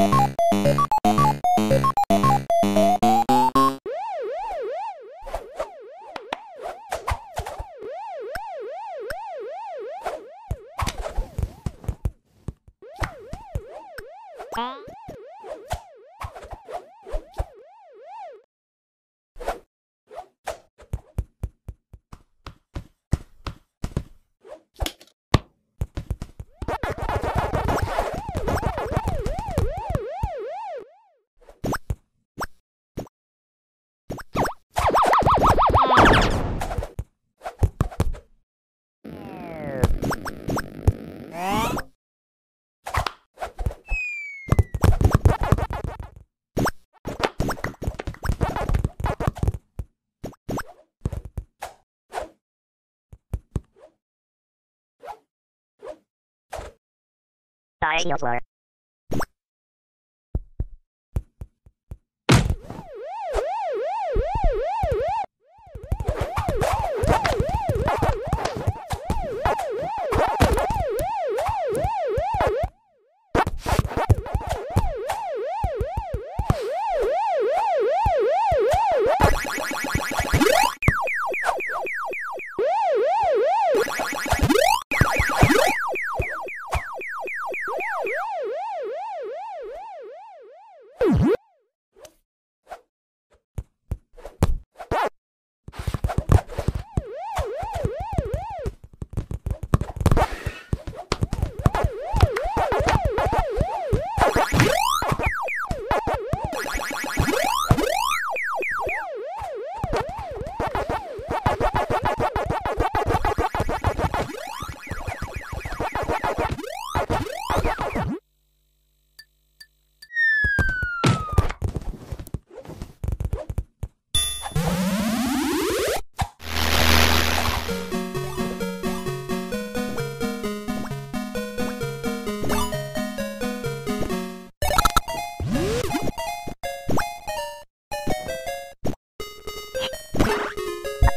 you Dinosaur.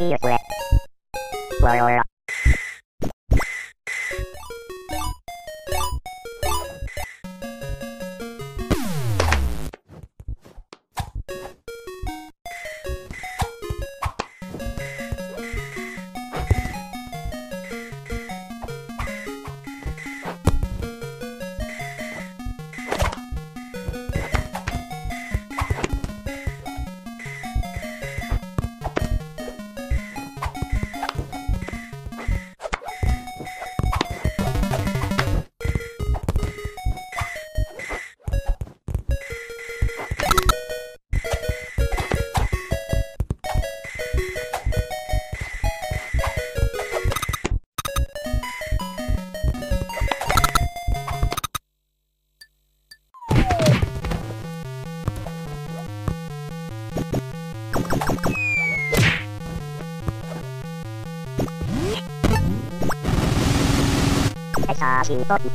Iya, gue. Wah, 写真撮り。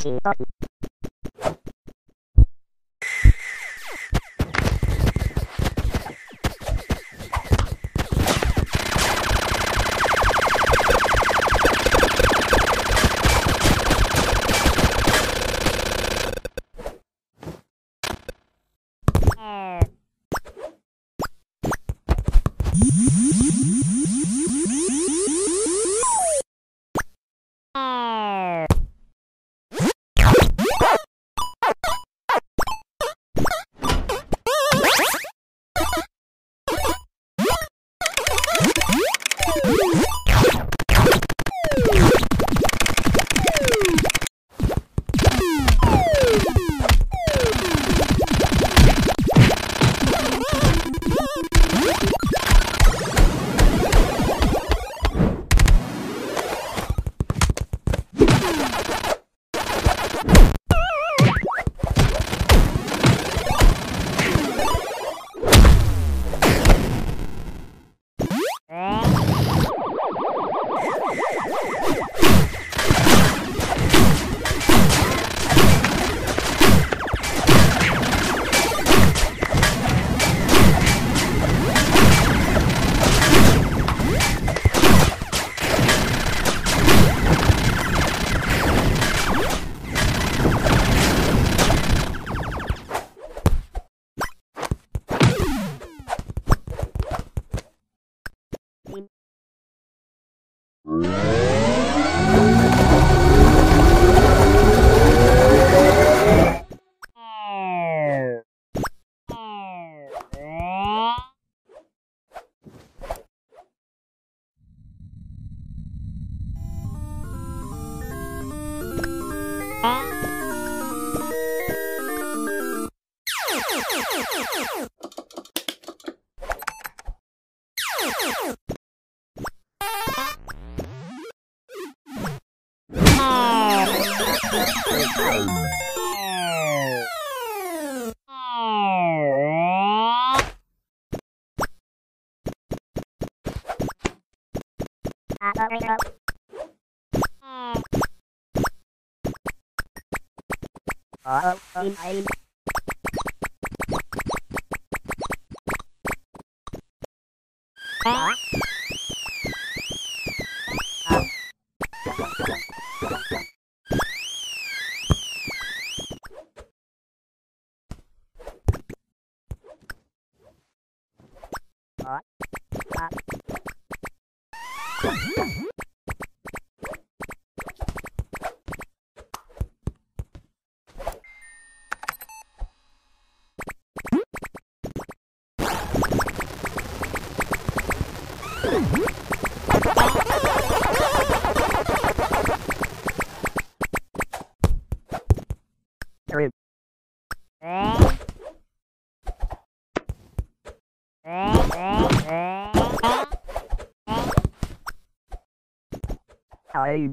Button. I'm Ah. Hey.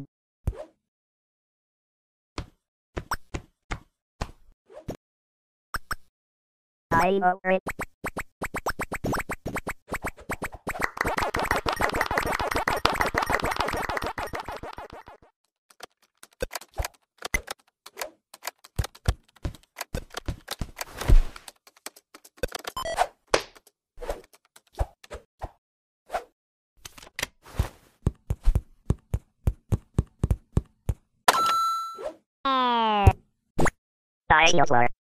I'm over it. Dinosaur.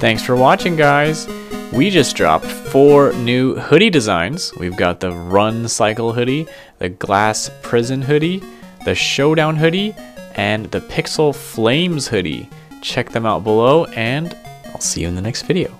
Thanks for watching, guys. We just dropped four new hoodie designs. We've got the Run Cycle hoodie, the Glass Prison hoodie, the Showdown hoodie, and the Pixel Flames hoodie. Check them out below, and I'll see you in the next video.